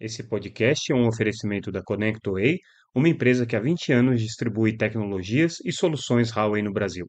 Esse podcast é um oferecimento da ConnectWay, uma empresa que há 20 anos distribui tecnologias e soluções Huawei no Brasil.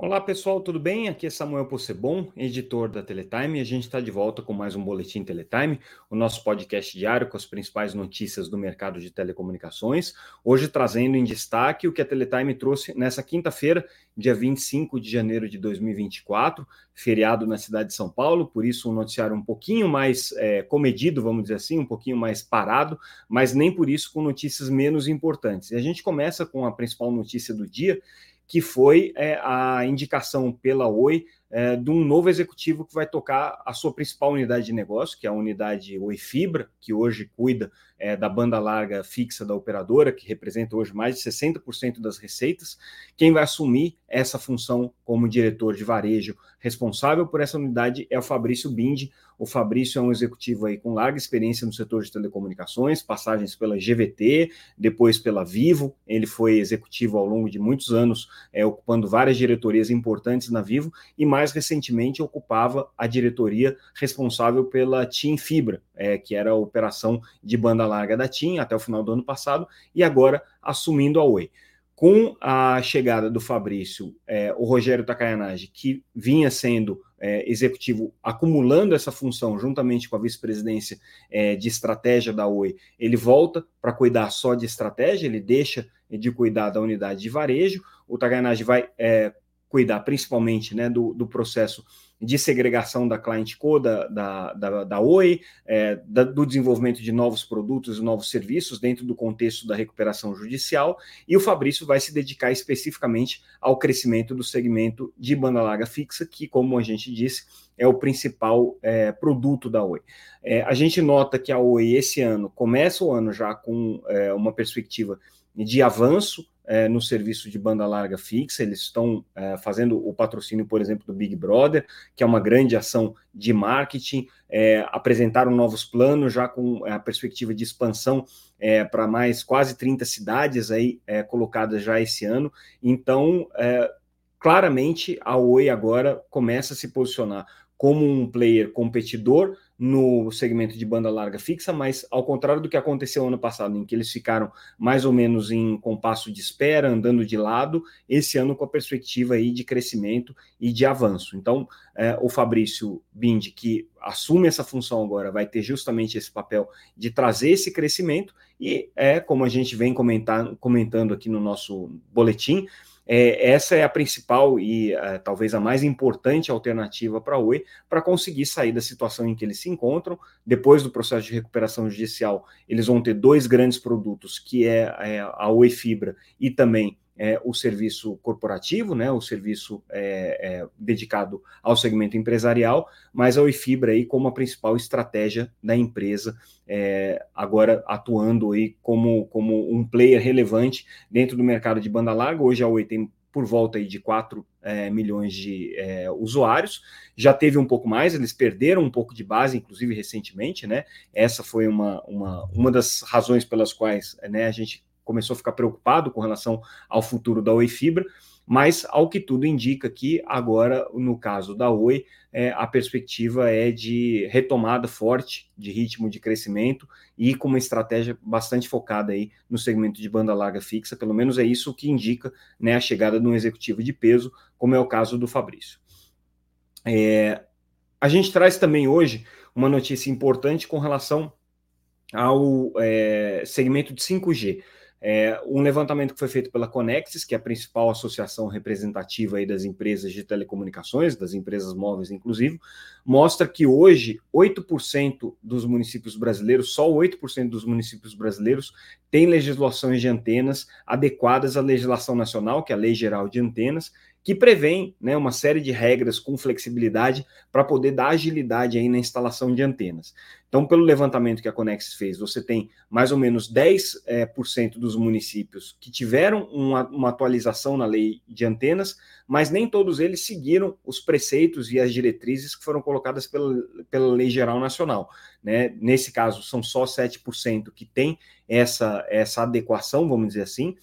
Olá pessoal, tudo bem? Aqui é Samuel Possebon, editor da Teletime, e a gente está de volta com mais um Boletim Teletime, o nosso podcast diário com as principais notícias do mercado de telecomunicações. Hoje trazendo em destaque o que a Teletime trouxe nessa quinta-feira, dia 25 de janeiro de 2024, feriado na cidade de São Paulo, por isso um noticiário um pouquinho mais é, comedido, vamos dizer assim, um pouquinho mais parado, mas nem por isso com notícias menos importantes. E a gente começa com a principal notícia do dia, que foi é, a indicação pela Oi é, de um novo executivo que vai tocar a sua principal unidade de negócio, que é a unidade Oi Fibra, que hoje cuida é, da banda larga fixa da operadora, que representa hoje mais de 60% das receitas. Quem vai assumir essa função como diretor de varejo responsável por essa unidade é o Fabrício Bindi. O Fabrício é um executivo aí com larga experiência no setor de telecomunicações, passagens pela GVT, depois pela Vivo. Ele foi executivo ao longo de muitos anos, é, ocupando várias diretorias importantes na Vivo e mais recentemente ocupava a diretoria responsável pela TIM Fibra, é, que era a operação de banda larga da TIM até o final do ano passado, e agora assumindo a Oi. Com a chegada do Fabrício, é, o Rogério Takayanagi, que vinha sendo é, executivo acumulando essa função juntamente com a vice-presidência é, de estratégia da Oi, ele volta para cuidar só de estratégia, ele deixa de cuidar da unidade de varejo. O Takayanagi vai é, cuidar principalmente né, do, do processo de segregação da client code da, da, da, da Oi, é, da, do desenvolvimento de novos produtos e novos serviços dentro do contexto da recuperação judicial, e o Fabrício vai se dedicar especificamente ao crescimento do segmento de banda larga fixa, que, como a gente disse, é o principal é, produto da Oi. É, a gente nota que a Oi, esse ano, começa o ano já com é, uma perspectiva de avanço é, no serviço de banda larga fixa, eles estão é, fazendo o patrocínio, por exemplo, do Big Brother, que é uma grande ação de marketing, é, apresentaram novos planos já com a perspectiva de expansão é, para mais quase 30 cidades aí é, colocadas já esse ano. Então, é, claramente, a Oi agora começa a se posicionar como um player competidor no segmento de banda larga fixa, mas ao contrário do que aconteceu ano passado, em que eles ficaram mais ou menos em compasso de espera, andando de lado, esse ano com a perspectiva aí de crescimento e de avanço. Então, é, o Fabrício Bindi, que assume essa função agora, vai ter justamente esse papel de trazer esse crescimento, e é como a gente vem comentar, comentando aqui no nosso boletim, é, essa é a principal e é, talvez a mais importante alternativa para a Oi para conseguir sair da situação em que eles se encontram. Depois do processo de recuperação judicial, eles vão ter dois grandes produtos, que é, é a Oi Fibra e também é, o serviço corporativo, né, o serviço é, é, dedicado ao segmento empresarial, mas a Oifibra aí como a principal estratégia da empresa, é, agora atuando aí como, como um player relevante dentro do mercado de banda larga. Hoje a Oi tem por volta aí de 4 é, milhões de é, usuários. Já teve um pouco mais, eles perderam um pouco de base, inclusive recentemente, né? Essa foi uma, uma, uma das razões pelas quais né, a gente começou a ficar preocupado com relação ao futuro da Oi Fibra, mas ao que tudo indica que agora, no caso da Oi, é, a perspectiva é de retomada forte de ritmo de crescimento e com uma estratégia bastante focada aí no segmento de banda larga fixa, pelo menos é isso que indica né, a chegada de um executivo de peso, como é o caso do Fabrício. É, a gente traz também hoje uma notícia importante com relação ao é, segmento de 5G. É, um levantamento que foi feito pela Conexis, que é a principal associação representativa aí das empresas de telecomunicações, das empresas móveis, inclusive, mostra que hoje 8% dos municípios brasileiros, só 8% dos municípios brasileiros, têm legislações de antenas adequadas à legislação nacional, que é a Lei Geral de Antenas, que prevê né, uma série de regras com flexibilidade para poder dar agilidade aí na instalação de antenas. Então, pelo levantamento que a Conexis fez, você tem mais ou menos 10% é, por cento dos municípios que tiveram uma, uma atualização na lei de antenas, mas nem todos eles seguiram os preceitos e as diretrizes que foram colocadas pela, pela Lei Geral Nacional. Né? Nesse caso, são só 7% que tem essa, essa adequação, vamos dizer assim,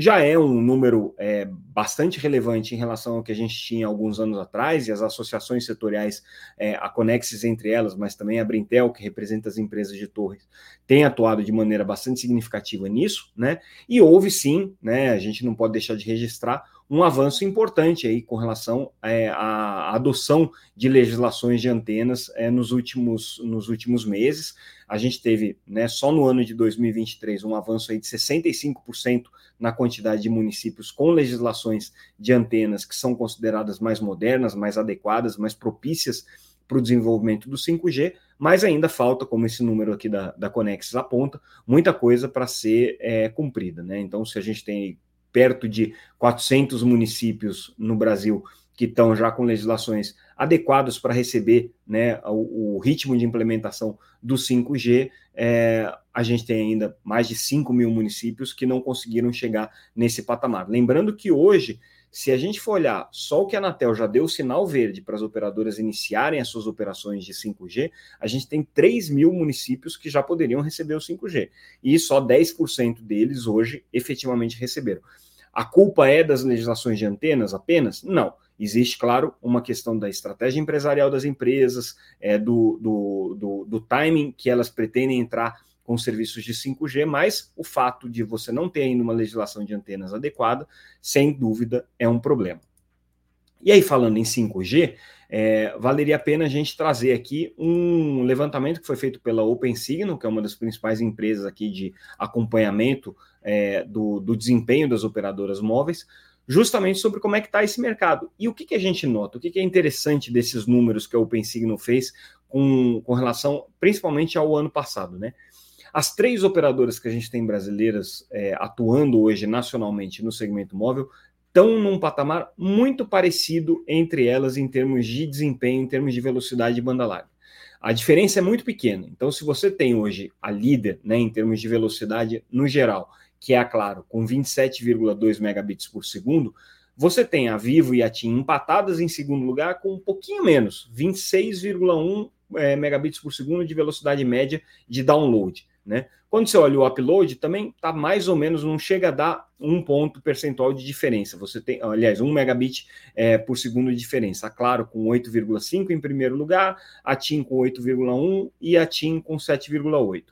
já é um número é, bastante relevante em relação ao que a gente tinha alguns anos atrás, e as associações setoriais, é, a Conexis entre elas, mas também a Brintel, que representa as empresas de torres, tem atuado de maneira bastante significativa nisso, né? E houve sim, né? A gente não pode deixar de registrar um avanço importante aí com relação é, à adoção de legislações de antenas é, nos, últimos, nos últimos meses. A gente teve, né, só no ano de 2023, um avanço aí de 65% na quantidade de municípios com legislações de antenas que são consideradas mais modernas, mais adequadas, mais propícias para o desenvolvimento do 5G, mas ainda falta, como esse número aqui da, da Conexis aponta, muita coisa para ser é, cumprida. Né? Então, se a gente tem perto de 400 municípios no Brasil que estão já com legislações adequadas para receber né, o, o, ritmo de implementação do 5G, é, a gente tem ainda mais de 5 mil municípios que não conseguiram chegar nesse patamar. Lembrando que hoje, se a gente for olhar só o que a Anatel já deu sinal verde para as operadoras iniciarem as suas operações de 5G, a gente tem 3 mil municípios que já poderiam receber o 5G. E só 10% deles hoje efetivamente receberam. A culpa é das legislações de antenas apenas? Não. Existe, claro, uma questão da estratégia empresarial das empresas, é, do, do, do, do timing que elas pretendem entrar com serviços de 5G, mas o fato de você não ter ainda uma legislação de antenas adequada, sem dúvida, é um problema. E aí, falando em 5G, é, valeria a pena a gente trazer aqui um levantamento que foi feito pela OpenSignal, que é uma das principais empresas aqui de acompanhamento é, do, do, desempenho das operadoras móveis, justamente sobre como é que está esse mercado. E o que, que a gente nota? O que, que é interessante desses números que a OpenSignal fez com, com relação, principalmente ao ano passado, né? As três operadoras que a gente tem brasileiras é, atuando hoje nacionalmente no segmento móvel estão num patamar muito parecido entre elas em termos de desempenho, em termos de velocidade de banda larga. A diferença é muito pequena. Então, se você tem hoje a líder, né, em termos de velocidade no geral, que é a Claro, com 27,2 megabits por segundo, você tem a Vivo e a TIM empatadas em segundo lugar com um pouquinho menos, 26,1 é, megabits por segundo de velocidade média de download. Né? Quando você olha o upload, também está mais ou menos, não chega a dar um ponto percentual de diferença. Você tem, aliás, um megabit é, por segundo de diferença. A Claro com 8,5 em primeiro lugar, a TIM com 8,1 e a TIM com 7,8.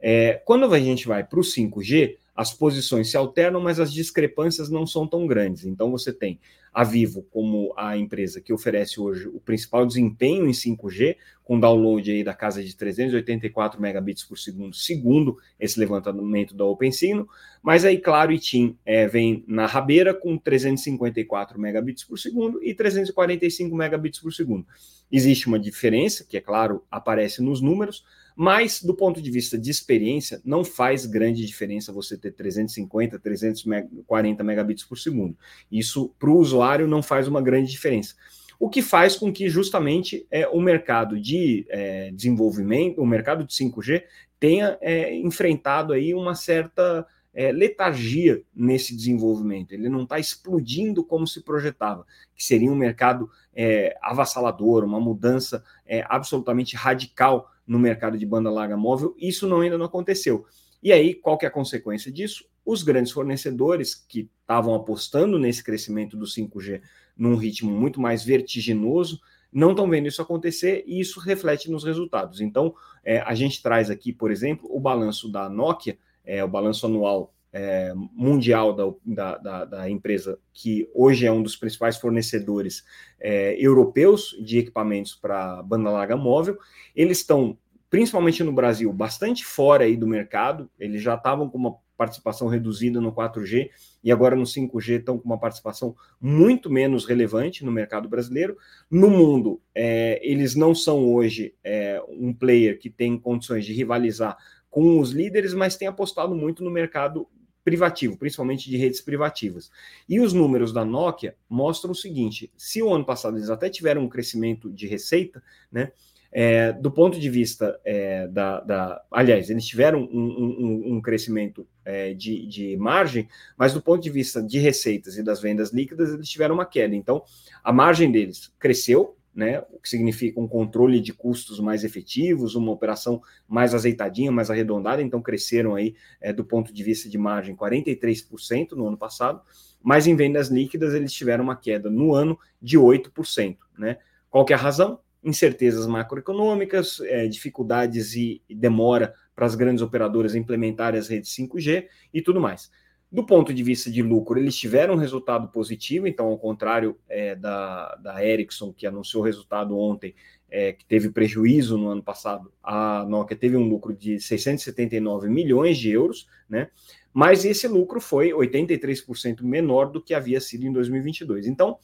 É, quando a gente vai para o 5G, as posições se alternam, mas as discrepâncias não são tão grandes. Então você tem a Vivo como a empresa que oferece hoje o principal desempenho em 5G, com download aí da casa de 384 megabits por segundo, segundo esse levantamento da OpenSignal, mas aí, claro, e TIM é, vem na rabeira com 354 megabits por segundo e 345 megabits por segundo. Existe uma diferença, que é claro, aparece nos números, mas, do ponto de vista de experiência, não faz grande diferença você ter 350, 340 megabits por segundo. Isso, para o usuário, não faz uma grande diferença. O que faz com que, justamente, é, o mercado de é, desenvolvimento, o mercado de 5G, tenha é, enfrentado aí uma certa é, letargia nesse desenvolvimento. Ele não está explodindo como se projetava, que seria um mercado é, avassalador, uma mudança é, absolutamente radical no mercado de banda larga móvel, isso não, ainda não aconteceu. E aí, qual que é a consequência disso? Os grandes fornecedores que estavam apostando nesse crescimento do 5G num ritmo muito mais vertiginoso, não estão vendo isso acontecer e isso reflete nos resultados. Então, é, a gente traz aqui, por exemplo, o balanço da Nokia, é, o balanço anual é, mundial da, da, da, empresa, que hoje é um dos principais fornecedores é, europeus de equipamentos para banda larga móvel. Eles estão, principalmente no Brasil, bastante fora aí do mercado, eles já estavam com uma participação reduzida no 4G e agora no 5G estão com uma participação muito menos relevante no mercado brasileiro. No mundo, é, eles não são hoje é, um player que tem condições de rivalizar com os líderes, mas tem apostado muito no mercado privativo, principalmente de redes privativas. E os números da Nokia mostram o seguinte: se o ano passado eles até tiveram um crescimento de receita, né? É, do ponto de vista é, da, da, Aliás, eles tiveram um, um, um crescimento é, de, de, margem, mas do ponto de vista de receitas e das vendas líquidas, eles tiveram uma queda. Então, a margem deles cresceu né, o que significa um controle de custos mais efetivos, uma operação mais azeitadinha, mais arredondada, então cresceram aí é, do ponto de vista de margem 43% no ano passado, mas em vendas líquidas eles tiveram uma queda no ano de 8%. Né? Qual que é a razão? Incertezas macroeconômicas, é, dificuldades e demora para as grandes operadoras implementarem as redes 5G e tudo mais. Do ponto de vista de lucro, eles tiveram um resultado positivo, então, ao contrário é, da, da Ericsson, que anunciou o resultado ontem, é, que teve prejuízo no ano passado, a Nokia teve um lucro de 679 milhões de euros, né? Mas esse lucro foi 83% menor do que havia sido em 2022. Então,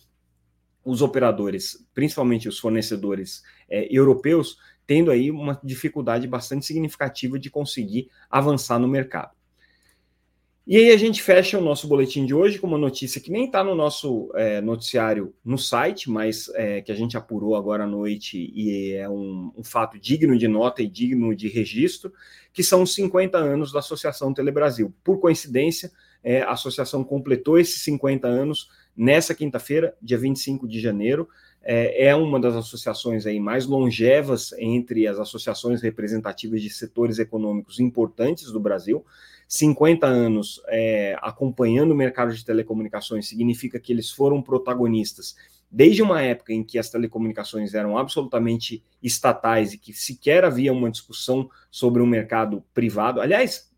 os operadores, principalmente os fornecedores é, europeus, tendo aí uma dificuldade bastante significativa de conseguir avançar no mercado. E aí a gente fecha o nosso boletim de hoje com uma notícia que nem está no nosso é, noticiário no site, mas é, que a gente apurou agora à noite e é um, um, fato digno de nota e digno de registro, que são os 50 anos da Associação Telebrasil. Por coincidência, é, a associação completou esses 50 anos nessa quinta-feira, dia 25 de janeiro. É, é uma das associações aí mais longevas entre as associações representativas de setores econômicos importantes do Brasil. 50 anos é, acompanhando o mercado de telecomunicações significa que eles foram protagonistas desde uma época em que as telecomunicações eram absolutamente estatais e que sequer havia uma discussão sobre um mercado privado. Aliás,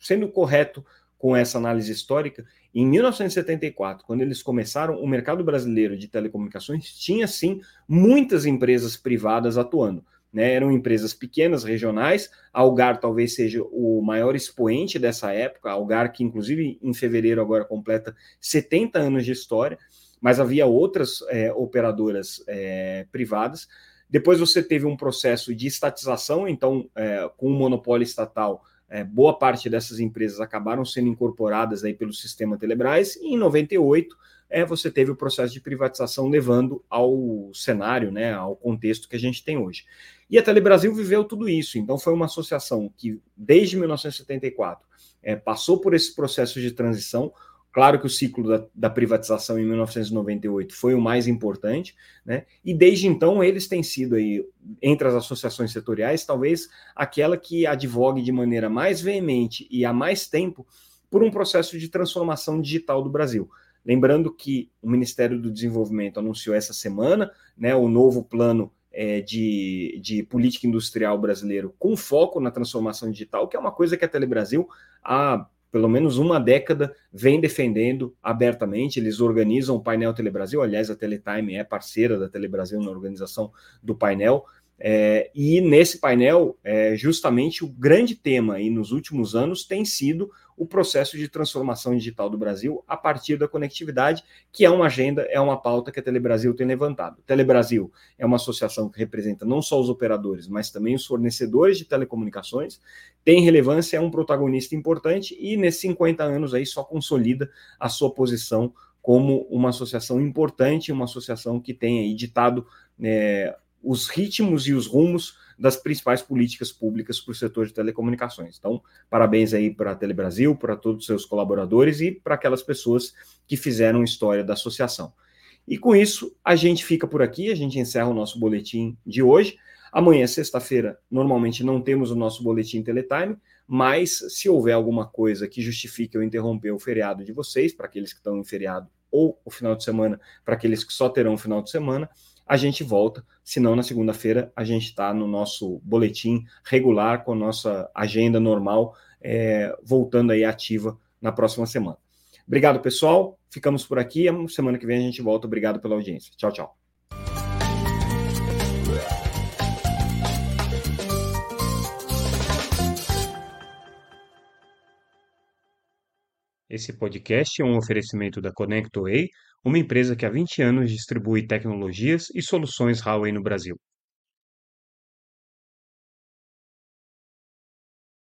sendo correto com essa análise histórica, em 1974, quando eles começaram, o mercado brasileiro de telecomunicações tinha sim muitas empresas privadas atuando né, eram empresas pequenas, regionais. Algar talvez seja o maior expoente dessa época, Algar que inclusive em fevereiro agora completa 70 anos de história, mas havia outras é, operadoras é, privadas. Depois você teve um processo de estatização, então é, com o monopólio estatal, é, boa parte dessas empresas acabaram sendo incorporadas aí pelo sistema Telebrás, e em 98 é, você teve o processo de privatização levando ao cenário, né, ao contexto que a gente tem hoje. E a Telebrasil viveu tudo isso, então foi uma associação que, desde 1974, é, passou por esse processo de transição. Claro que o ciclo da, da, privatização em 1998 foi o mais importante, né? E desde então eles têm sido aí, entre as associações setoriais, talvez aquela que advogue de maneira mais veemente e há mais tempo por um processo de transformação digital do Brasil. Lembrando que o Ministério do Desenvolvimento anunciou essa semana né, o novo plano é, de, de política industrial brasileiro com foco na transformação digital, que é uma coisa que a Telebrasil há pelo menos uma década vem defendendo abertamente. Eles organizam o painel Telebrasil, aliás, a Teletime é parceira da Telebrasil na organização do painel. É, e nesse painel, é, justamente o grande tema aí nos últimos anos tem sido o processo de transformação digital do Brasil a partir da conectividade, que é uma agenda, é uma pauta que a Telebrasil tem levantado. Telebrasil é uma associação que representa não só os operadores, mas também os fornecedores de telecomunicações, tem relevância, é um protagonista importante e nesses 50 anos aí só consolida a sua posição como uma associação importante, uma associação que tem aí ditado é, os ritmos e os rumos das principais políticas públicas para o setor de telecomunicações. Então, parabéns aí para a Telebrasil, para todos os seus colaboradores e para aquelas pessoas que fizeram história da associação. E com isso, a gente fica por aqui, a gente encerra o nosso boletim de hoje. Amanhã, sexta-feira, normalmente não temos o nosso boletim Teletime, mas se houver alguma coisa que justifique eu interromper o feriado de vocês, para aqueles que estão em feriado, ou o final de semana, para aqueles que só terão o final de semana, a gente volta. Senão, na segunda-feira, a gente está no nosso boletim regular, com a nossa agenda normal, é, voltando aí ativa na próxima semana. Obrigado, pessoal. Ficamos por aqui. Semana que vem a gente volta. Obrigado pela audiência. Tchau, tchau. Esse podcast é um oferecimento da ConnectWay uma empresa que há 20 anos distribui tecnologias e soluções Huawei no Brasil.